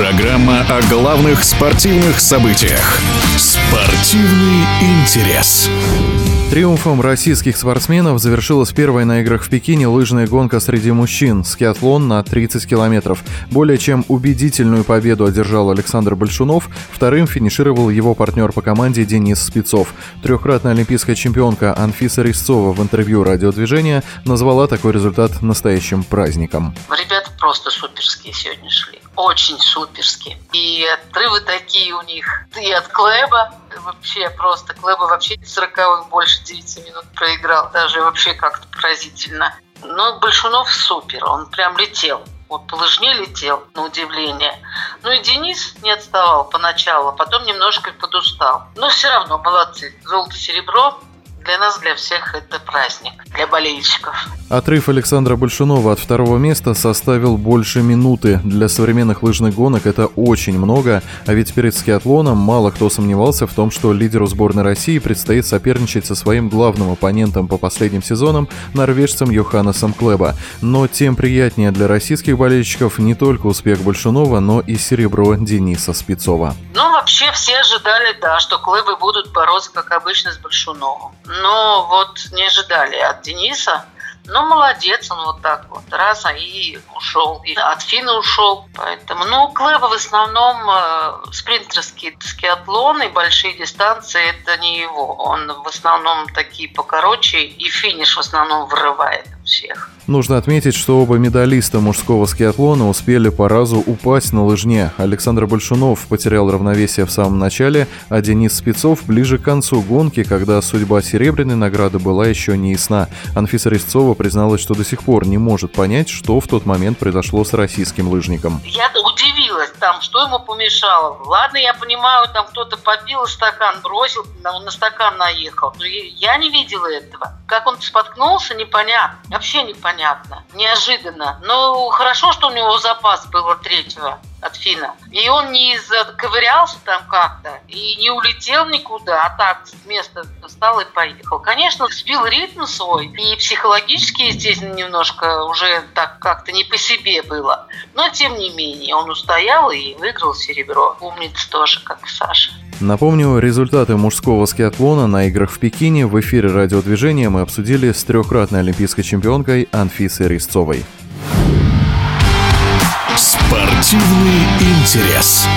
о главных спортивных событиях. Спортивный интерес. Триумфом российских спортсменов завершилась первая на играх в Пекине лыжная гонка среди мужчин, скиатлон на 30 километров. Более чем убедительную победу одержал Александр Большунов, вторым финишировал его партнер по команде Денис Спецов. Трехкратная олимпийская чемпионка Анфиса Резцова в интервью радиодвижения назвала такой результат настоящим праздником. Ребята просто суперские сегодня шли очень суперски. И отрывы такие у них. И от Клэба вообще просто. Клэба вообще 40 больше 9 минут проиграл. Даже вообще как-то поразительно. Но Большунов супер. Он прям летел. Вот по лыжне летел, на удивление. Ну и Денис не отставал поначалу, а потом немножко подустал. Но все равно молодцы. Золото-серебро для нас, для всех это праздник, для болельщиков. Отрыв Александра Большунова от второго места составил больше минуты. Для современных лыжных гонок это очень много, а ведь перед скиатлоном мало кто сомневался в том, что лидеру сборной России предстоит соперничать со своим главным оппонентом по последним сезонам, норвежцем Йоханнесом Клеба. Но тем приятнее для российских болельщиков не только успех Большунова, но и серебро Дениса Спецова. Ну, вообще все ожидали, да, что Клэбы будут бороться, как обычно, с Большуновым. Но вот не ожидали от Дениса ну, молодец, он вот так вот раз, а и ушел. И от Фина ушел. Поэтому, ну, Клэба в основном э, спринтерские скиатлоны, большие дистанции, это не его. Он в основном такие покороче, и финиш в основном вырывает всех. Нужно отметить, что оба медалиста мужского скиатлона успели по разу упасть на лыжне. Александр Большунов потерял равновесие в самом начале, а Денис Спецов ближе к концу гонки, когда судьба серебряной награды была еще не ясна. Анфиса Резцова призналась, что до сих пор не может понять, что в тот момент произошло с российским лыжником. Я удивилась там, что ему помешало. Ладно, я понимаю, там кто-то попил стакан, бросил, на стакан наехал. Но я не видела этого. Как он споткнулся, непонятно. Вообще непонятно неожиданно. Но хорошо, что у него запас был от третьего от Фина. И он не заковырялся там как-то и не улетел никуда, а так с места встал и поехал. Конечно, сбил ритм свой, и психологически, естественно, немножко уже так как-то не по себе было. Но, тем не менее, он устоял и выиграл серебро. Умница тоже, как Саша. Напомню, результаты мужского скиатлона на играх в Пекине в эфире радиодвижения мы обсудили с трехкратной олимпийской чемпионкой Анфисой Резцовой. Спортивный интерес.